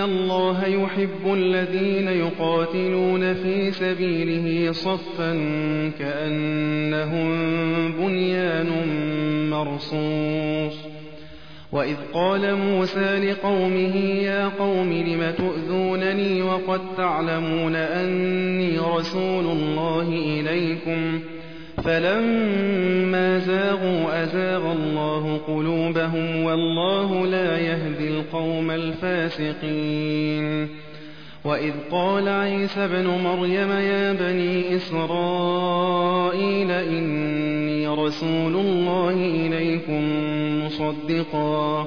الله يحب الذين يقاتلون في سبيله صفا كأنهم بنيان مرصوص وإذ قال موسى لقومه يا قوم لم تؤذونني وقد تعلمون أني رسول الله إليكم فلما زاغوا أزاغ الله قلوبهم والله لا يهدي القوم الفاسقين وإذ قال عيسى ابن مريم يا بني إسرائيل إني رسول الله إليكم مصدقا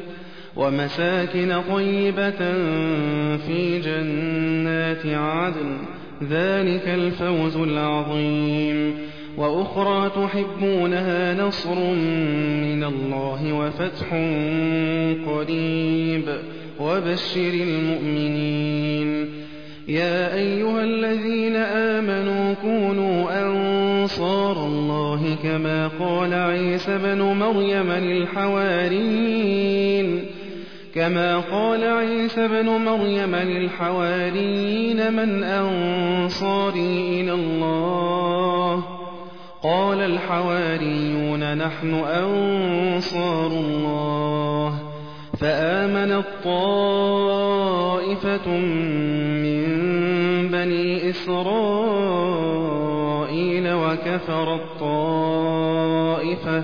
ومساكن طيبة في جنات عدن. ذلك الفوز العظيم. وأخرى تحبونها نصر من الله وفتح قريب. وبشر المؤمنين. يا أيها الذين آمنوا كونوا أنصار الله كما قال عيسى بن مريم للحواريين. كما قال عيسى بن مريم للحواريين من أنصاري إلى الله. قال الحواريون نحن أنصار الله. فآمنت طائفة من بني إسرائيل وكفرت طائفة